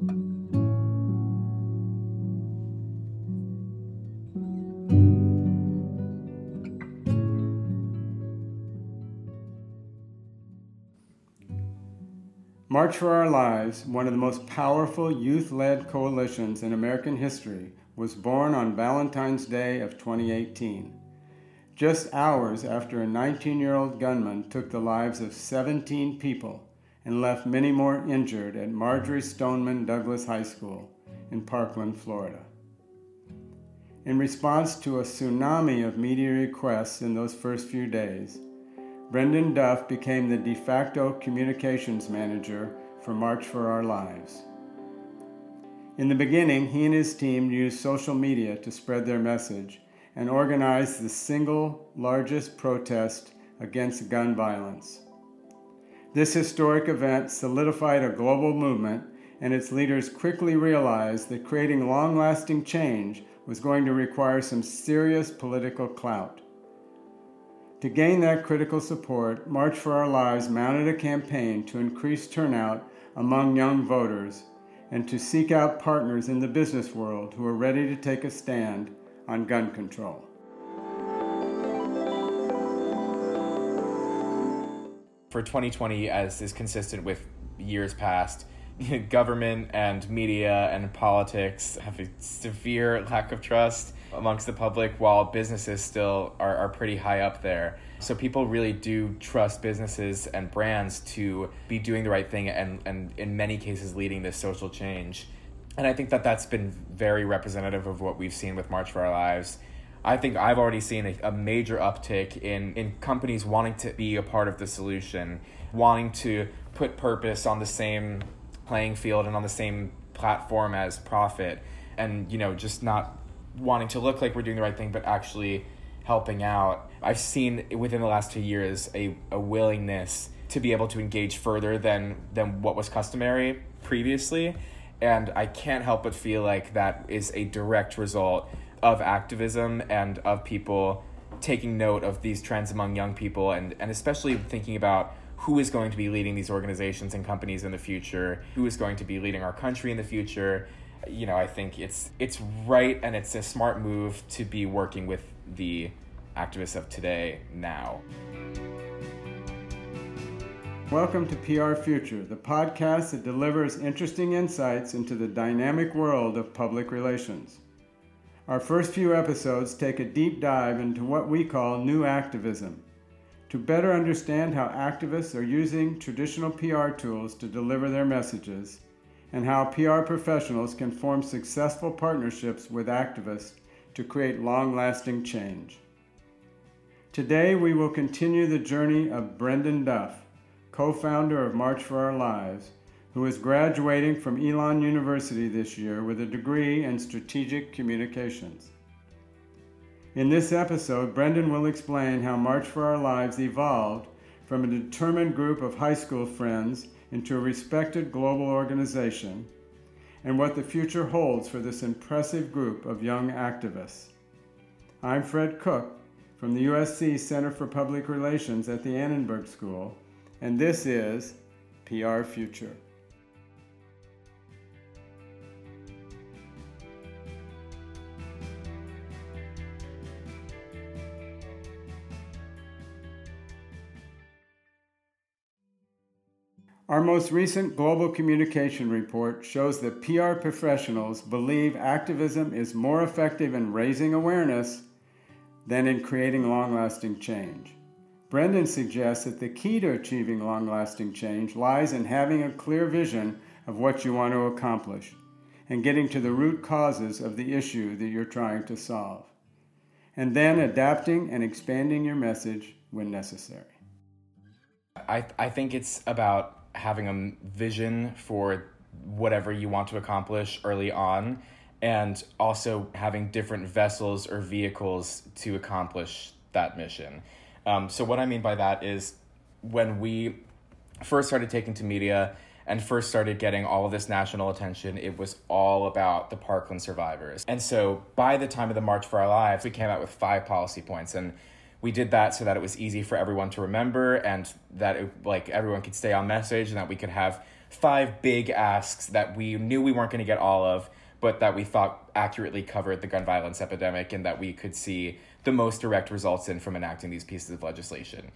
March for Our Lives, one of the most powerful youth led coalitions in American history, was born on Valentine's Day of 2018, just hours after a 19 year old gunman took the lives of 17 people and left many more injured at Marjory Stoneman Douglas High School in Parkland, Florida. In response to a tsunami of media requests in those first few days, Brendan Duff became the de facto communications manager for March for Our Lives. In the beginning, he and his team used social media to spread their message and organized the single largest protest against gun violence. This historic event solidified a global movement, and its leaders quickly realized that creating long lasting change was going to require some serious political clout. To gain that critical support, March for Our Lives mounted a campaign to increase turnout among young voters and to seek out partners in the business world who are ready to take a stand on gun control. For 2020, as is consistent with years past, government and media and politics have a severe lack of trust amongst the public while businesses still are, are pretty high up there. So people really do trust businesses and brands to be doing the right thing and, and in many cases leading this social change. And I think that that's been very representative of what we've seen with March for Our Lives. I think I've already seen a, a major uptick in, in companies wanting to be a part of the solution, wanting to put purpose on the same playing field and on the same platform as profit. And you know just not wanting to look like we're doing the right thing but actually helping out. I've seen within the last two years a, a willingness to be able to engage further than than what was customary previously. And i can't help but feel like that is a direct result of activism and of people taking note of these trends among young people and, and especially thinking about who is going to be leading these organizations and companies in the future, who is going to be leading our country in the future. You know, I think it's it's right and it's a smart move to be working with the activists of today now. Welcome to PR Future, the podcast that delivers interesting insights into the dynamic world of public relations. Our first few episodes take a deep dive into what we call new activism to better understand how activists are using traditional PR tools to deliver their messages, and how PR professionals can form successful partnerships with activists to create long lasting change. Today, we will continue the journey of Brendan Duff, co founder of March for Our Lives, who is graduating from Elon University this year with a degree in strategic communications. In this episode, Brendan will explain how March for Our Lives evolved from a determined group of high school friends into a respected global organization and what the future holds for this impressive group of young activists. I'm Fred Cook from the USC Center for Public Relations at the Annenberg School, and this is PR Future. Our most recent global communication report shows that PR professionals believe activism is more effective in raising awareness than in creating long lasting change. Brendan suggests that the key to achieving long lasting change lies in having a clear vision of what you want to accomplish and getting to the root causes of the issue that you're trying to solve, and then adapting and expanding your message when necessary. I, I think it's about having a vision for whatever you want to accomplish early on and also having different vessels or vehicles to accomplish that mission. Um, so, what I mean by that is when we first started taking to media and first started getting all of this national attention, it was all about the Parkland survivors. And so, by the time of the March for Our Lives, we came out with five policy points. And we did that so that it was easy for everyone to remember and that it, like everyone could stay on message and that we could have five big asks that we knew we weren't going to get all of, but that we thought accurately covered the gun violence epidemic and that we could see the most direct results in from enacting these pieces of legislation.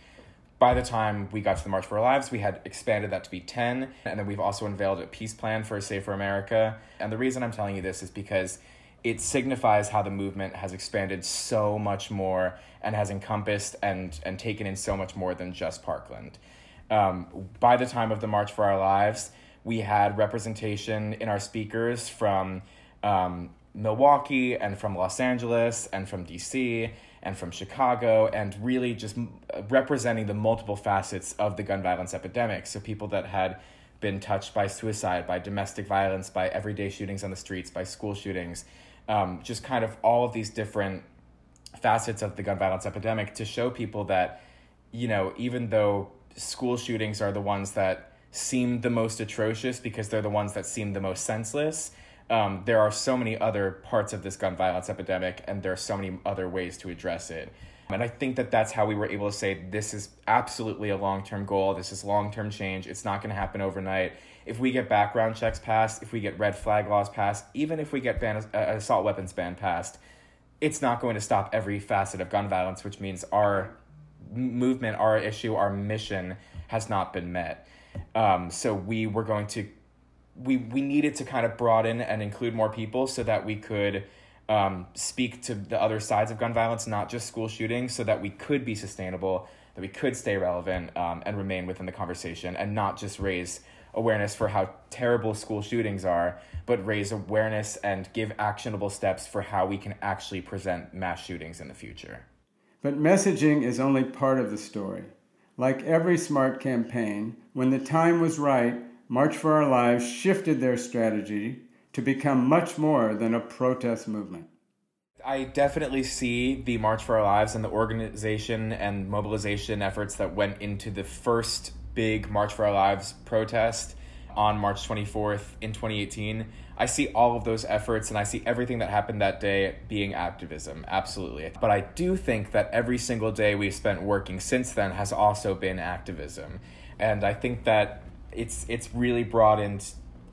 By the time we got to the March for Our Lives, we had expanded that to be 10, and then we've also unveiled a peace plan for a safer America. And the reason I'm telling you this is because it signifies how the movement has expanded so much more and has encompassed and, and taken in so much more than just Parkland. Um, by the time of the March for Our Lives, we had representation in our speakers from um, Milwaukee and from Los Angeles and from DC and from Chicago, and really just representing the multiple facets of the gun violence epidemic. So, people that had been touched by suicide, by domestic violence, by everyday shootings on the streets, by school shootings, um, just kind of all of these different facets of the gun violence epidemic to show people that, you know, even though school shootings are the ones that seem the most atrocious because they're the ones that seem the most senseless um, there are so many other parts of this gun violence epidemic, and there are so many other ways to address it. And I think that that's how we were able to say this is absolutely a long term goal. This is long term change. It's not going to happen overnight. If we get background checks passed, if we get red flag laws passed, even if we get ban- uh, assault weapons ban passed, it's not going to stop every facet of gun violence, which means our movement, our issue, our mission has not been met. Um, so we were going to we we needed to kind of broaden and include more people so that we could um, speak to the other sides of gun violence, not just school shootings, so that we could be sustainable, that we could stay relevant um, and remain within the conversation, and not just raise awareness for how terrible school shootings are, but raise awareness and give actionable steps for how we can actually present mass shootings in the future. But messaging is only part of the story. Like every smart campaign, when the time was right, March for Our Lives shifted their strategy to become much more than a protest movement. I definitely see the March for Our Lives and the organization and mobilization efforts that went into the first big March for Our Lives protest on March 24th in 2018. I see all of those efforts and I see everything that happened that day being activism, absolutely. But I do think that every single day we've spent working since then has also been activism. And I think that it's it's really broadened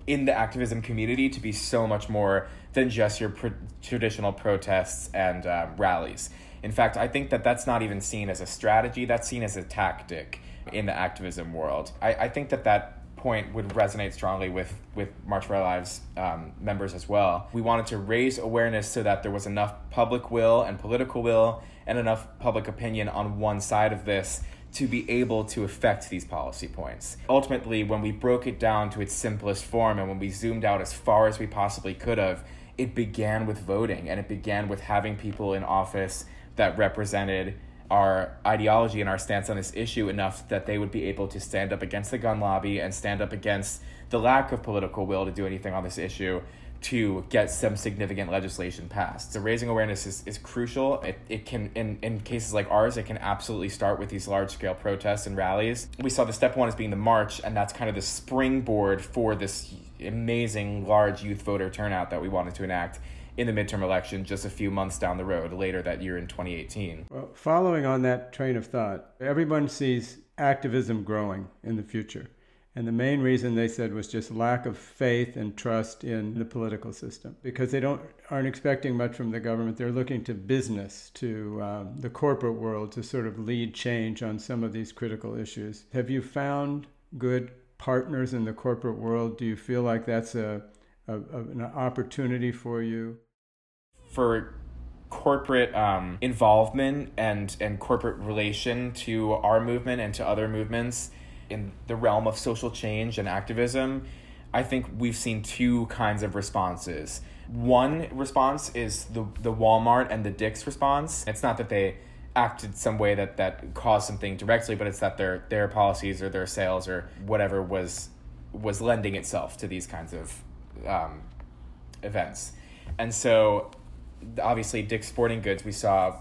in the activism community to be so much more than just your traditional protests and uh, rallies. In fact, I think that that's not even seen as a strategy, that's seen as a tactic in the activism world. I, I think that that point would resonate strongly with, with March for Our Lives um, members as well. We wanted to raise awareness so that there was enough public will and political will and enough public opinion on one side of this to be able to affect these policy points. Ultimately, when we broke it down to its simplest form and when we zoomed out as far as we possibly could have, it began with voting and it began with having people in office that represented our ideology and our stance on this issue enough that they would be able to stand up against the gun lobby and stand up against the lack of political will to do anything on this issue to get some significant legislation passed. So raising awareness is, is crucial. It, it can, in, in cases like ours, it can absolutely start with these large scale protests and rallies. We saw the step one as being the march, and that's kind of the springboard for this amazing large youth voter turnout that we wanted to enact in the midterm election just a few months down the road later that year in 2018. Well, following on that train of thought, everyone sees activism growing in the future. And the main reason they said was just lack of faith and trust in the political system because they don't aren't expecting much from the government. They're looking to business, to um, the corporate world to sort of lead change on some of these critical issues. Have you found good partners in the corporate world? Do you feel like that's a, a, a an opportunity for you? For corporate um, involvement and and corporate relation to our movement and to other movements in the realm of social change and activism, I think we've seen two kinds of responses. One response is the the Walmart and the Dick's response. It's not that they acted some way that that caused something directly, but it's that their their policies or their sales or whatever was was lending itself to these kinds of um, events. And so, obviously, Dick's Sporting Goods, we saw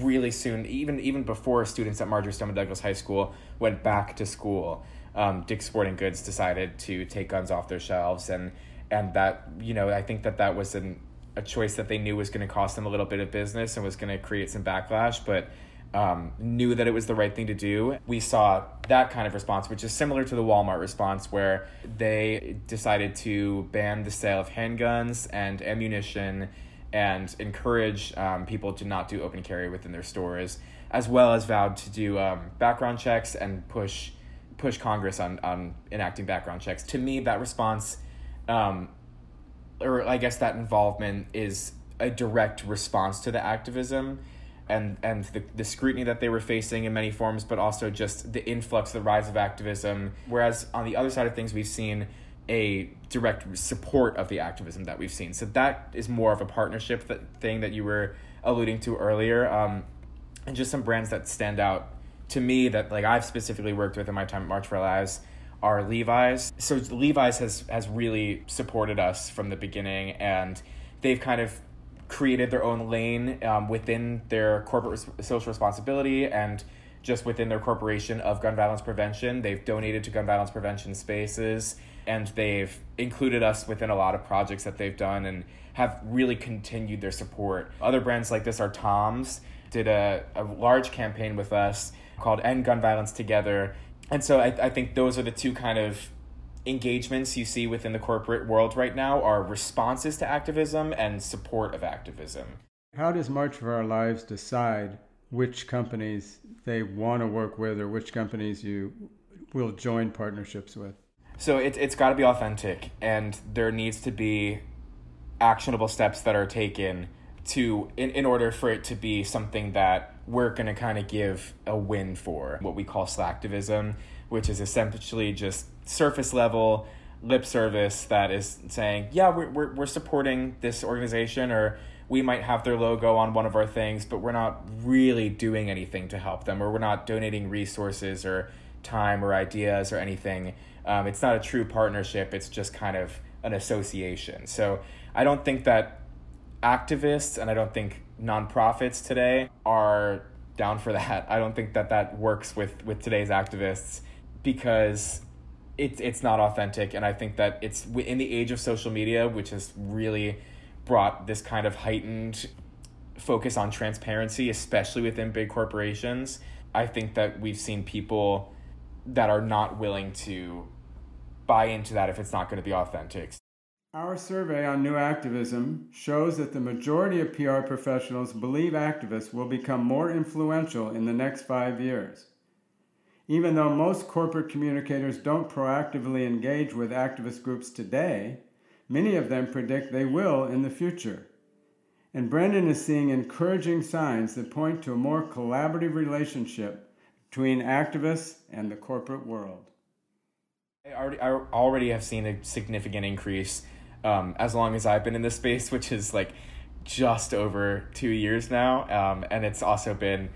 really soon, even even before students at Marjory Stoneman Douglas High School went back to school, um, Dick's Sporting Goods decided to take guns off their shelves, and and that you know I think that that was an, a choice that they knew was going to cost them a little bit of business and was going to create some backlash, but um, knew that it was the right thing to do. We saw that kind of response, which is similar to the Walmart response, where they decided to ban the sale of handguns and ammunition and encourage um, people to not do open carry within their stores, as well as vowed to do um, background checks and push push Congress on, on enacting background checks. To me, that response, um, or I guess that involvement, is a direct response to the activism and and the, the scrutiny that they were facing in many forms, but also just the influx, the rise of activism. Whereas on the other side of things, we've seen a direct support of the activism that we've seen. So that is more of a partnership that thing that you were alluding to earlier, um, and just some brands that stand out to me that like I've specifically worked with in my time at March for Lives are Levi's. So Levi's has has really supported us from the beginning, and they've kind of created their own lane um, within their corporate res- social responsibility and just within their corporation of gun violence prevention. They've donated to gun violence prevention spaces and they've included us within a lot of projects that they've done and have really continued their support. Other brands like this are Tom's, did a, a large campaign with us called End Gun Violence Together. And so I, I think those are the two kind of engagements you see within the corporate world right now are responses to activism and support of activism. How does March for Our Lives decide which companies they want to work with or which companies you will join partnerships with? So it, it's got to be authentic, and there needs to be actionable steps that are taken to in, in order for it to be something that we're going to kind of give a win for what we call slacktivism which is essentially just surface level lip service that is saying, yeah, we're, we're, we're supporting this organization or we might have their logo on one of our things, but we're not really doing anything to help them or we're not donating resources or time or ideas or anything. Um, it's not a true partnership, it's just kind of an association. So I don't think that activists and I don't think nonprofits today are down for that. I don't think that that works with, with today's activists because it's it's not authentic and i think that it's in the age of social media which is really brought this kind of heightened focus on transparency especially within big corporations i think that we've seen people that are not willing to buy into that if it's not going to be authentic our survey on new activism shows that the majority of PR professionals believe activists will become more influential in the next five years. Even though most corporate communicators don't proactively engage with activist groups today, many of them predict they will in the future. And Brendan is seeing encouraging signs that point to a more collaborative relationship between activists and the corporate world. I already, I already have seen a significant increase um, as long as I've been in this space, which is like just over two years now. Um, and it's also been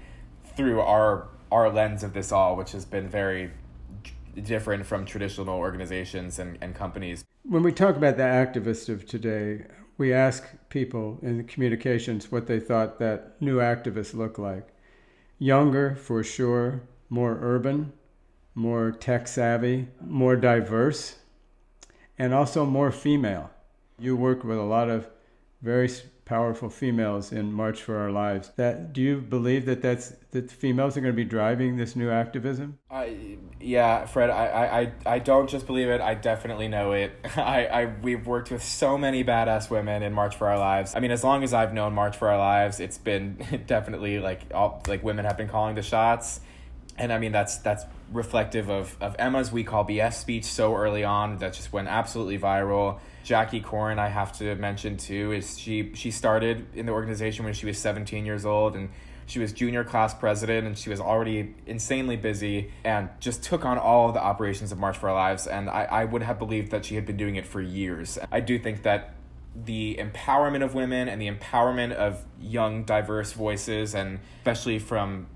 through our our lens of this all, which has been very different from traditional organizations and, and companies. When we talk about the activists of today, we ask people in communications what they thought that new activists look like. Younger, for sure, more urban, more tech savvy, more diverse, and also more female. You work with a lot of very powerful females in March for Our Lives. That do you believe that that's that females are going to be driving this new activism? I yeah, Fred. I, I I don't just believe it. I definitely know it. I, I we've worked with so many badass women in March for Our Lives. I mean, as long as I've known March for Our Lives, it's been definitely like all like women have been calling the shots, and I mean that's that's reflective of of Emma's we call BS speech so early on that just went absolutely viral Jackie Corin, I have to mention too, is she she started in the organization when she was 17 years old and she was junior class president and she was already insanely busy and just took on all of the operations of March for Our Lives. And I, I would have believed that she had been doing it for years. I do think that the empowerment of women and the empowerment of young, diverse voices, and especially from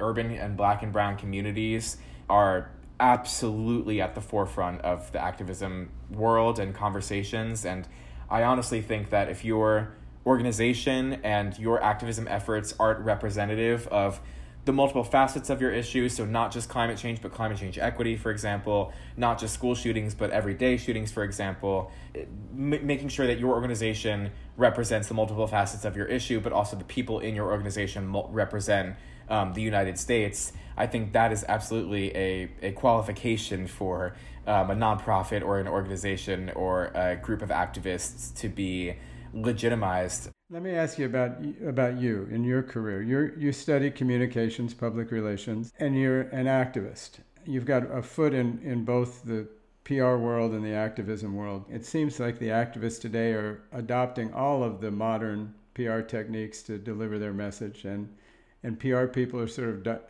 urban and black and brown communities, are absolutely at the forefront of the activism world and conversations. And I honestly think that if your organization and your activism efforts aren't representative of the multiple facets of your issues, so not just climate change, but climate change equity, for example, not just school shootings, but everyday shootings, for example, m- making sure that your organization represents the multiple facets of your issue, but also the people in your organization represent um, the United States, I think that is absolutely a, a qualification for um, a nonprofit or an organization or a group of activists to be legitimized. Let me ask you about about you in your career. You you study communications, public relations, and you're an activist. You've got a foot in, in both the PR world and the activism world. It seems like the activists today are adopting all of the modern PR techniques to deliver their message, and and PR people are sort of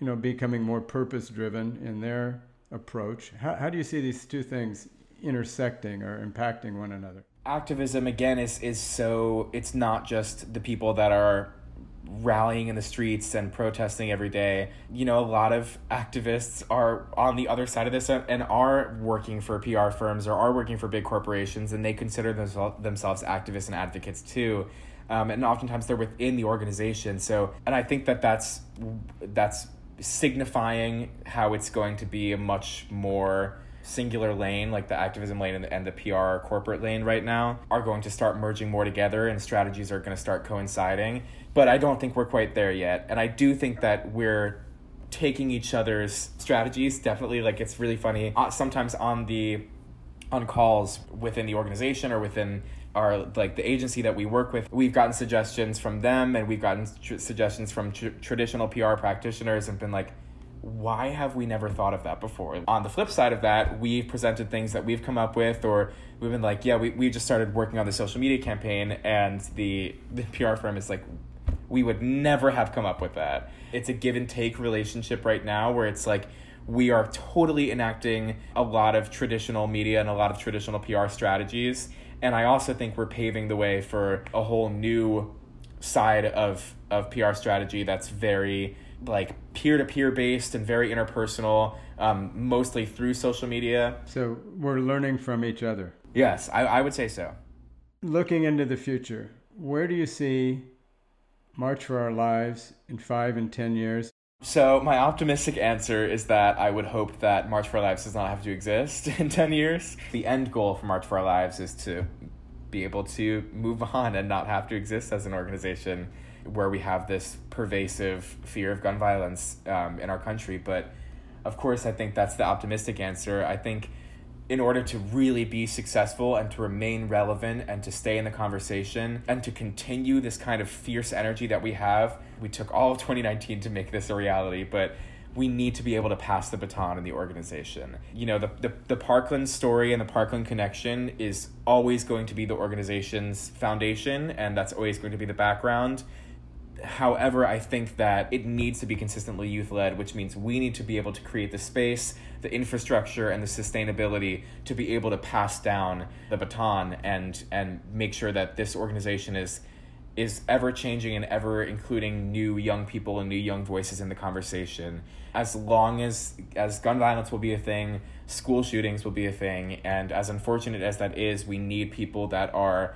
you know becoming more purpose driven in their approach. How, how do you see these two things intersecting or impacting one another? Activism again is is so it's not just the people that are rallying in the streets and protesting every day. You know, a lot of activists are on the other side of this and are working for PR firms or are working for big corporations, and they consider themselves activists and advocates too. Um, and oftentimes they're within the organization. So, and I think that that's that's signifying how it's going to be a much more singular lane, like the activism lane and the, and the PR corporate lane right now, are going to start merging more together and strategies are going to start coinciding. But I don't think we're quite there yet. And I do think that we're taking each other's strategies. Definitely like it's really funny. Uh, sometimes on the on calls within the organization or within our like the agency that we work with we've gotten suggestions from them and we've gotten tr- suggestions from tr- traditional pr practitioners and been like why have we never thought of that before? On the flip side of that we've presented things that we've come up with or we've been like yeah we, we just started working on the social media campaign and the, the pr firm is like we would never have come up with that it's a give and take relationship right now where it's like we are totally enacting a lot of traditional media and a lot of traditional PR strategies and I also think we're paving the way for a whole new side of of PR strategy that's very like peer to peer based and very interpersonal, um, mostly through social media. So we're learning from each other. Yes, I, I would say so. Looking into the future, where do you see March for Our Lives in five and ten years? So my optimistic answer is that I would hope that March for Our Lives does not have to exist in 10 years. The end goal for March for Our Lives is to be able to move on and not have to exist as an organization where we have this pervasive fear of gun violence um, in our country. But of course, I think that's the optimistic answer. I think in order to really be successful and to remain relevant and to stay in the conversation and to continue this kind of fierce energy that we have, we took all of 2019 to make this a reality, but we need to be able to pass the baton in the organization. You know, the, the, the Parkland story and the Parkland connection is always going to be the organization's foundation, and that's always going to be the background. However, I think that it needs to be consistently youth led, which means we need to be able to create the space, the infrastructure, and the sustainability to be able to pass down the baton and and make sure that this organization is is ever changing and ever including new young people and new young voices in the conversation. As long as as gun violence will be a thing, school shootings will be a thing, and as unfortunate as that is, we need people that are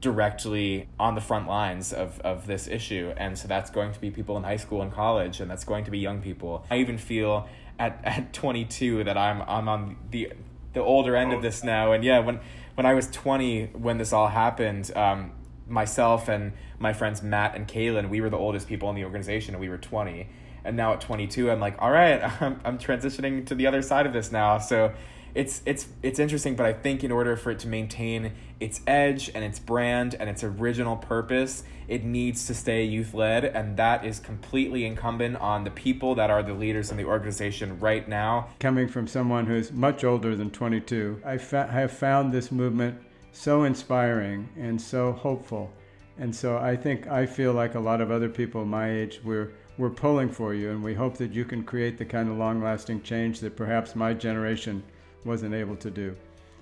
directly on the front lines of, of this issue. And so that's going to be people in high school and college, and that's going to be young people. I even feel at, at 22 that I'm, I'm on the, the older end of this now. And yeah, when, when I was 20, when this all happened, um, myself and my friends Matt and Kaylin, we were the oldest people in the organization, and we were 20. And now at 22, I'm like, all right, I'm, I'm transitioning to the other side of this now. So it's it's it's interesting, but I think in order for it to maintain its edge and its brand and its original purpose, it needs to stay youth led, and that is completely incumbent on the people that are the leaders in the organization right now. Coming from someone who's much older than 22, I, fa- I have found this movement so inspiring and so hopeful. And so I think I feel like a lot of other people my age, we're, we're pulling for you, and we hope that you can create the kind of long lasting change that perhaps my generation wasn't able to do.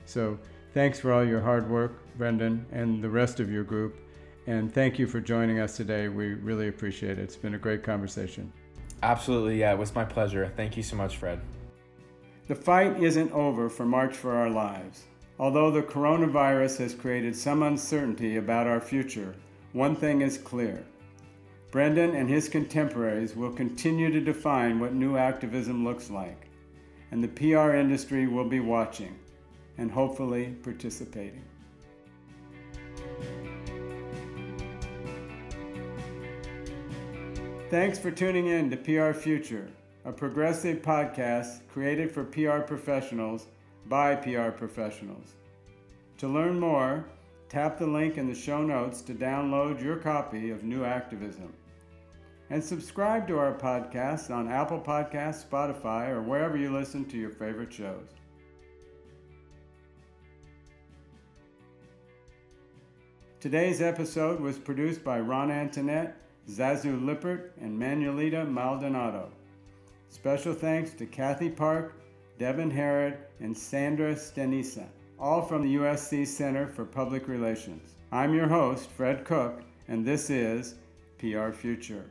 So thanks for all your hard work, Brendan, and the rest of your group. And thank you for joining us today. We really appreciate it. It's been a great conversation. Absolutely, yeah, it was my pleasure. Thank you so much, Fred. The fight isn't over for March for Our Lives. Although the coronavirus has created some uncertainty about our future, one thing is clear. Brendan and his contemporaries will continue to define what new activism looks like and the PR industry will be watching and hopefully participating. Thanks for tuning in to PR Future, a progressive podcast created for PR professionals by PR professionals. To learn more, tap the link in the show notes to download your copy of New Activism. And subscribe to our podcast on Apple Podcasts, Spotify, or wherever you listen to your favorite shows. Today's episode was produced by Ron Antoinette, Zazu Lippert, and Manuelita Maldonado. Special thanks to Kathy Park, Devin Herod, and Sandra Stenisa, all from the USC Center for Public Relations. I'm your host, Fred Cook, and this is PR Future.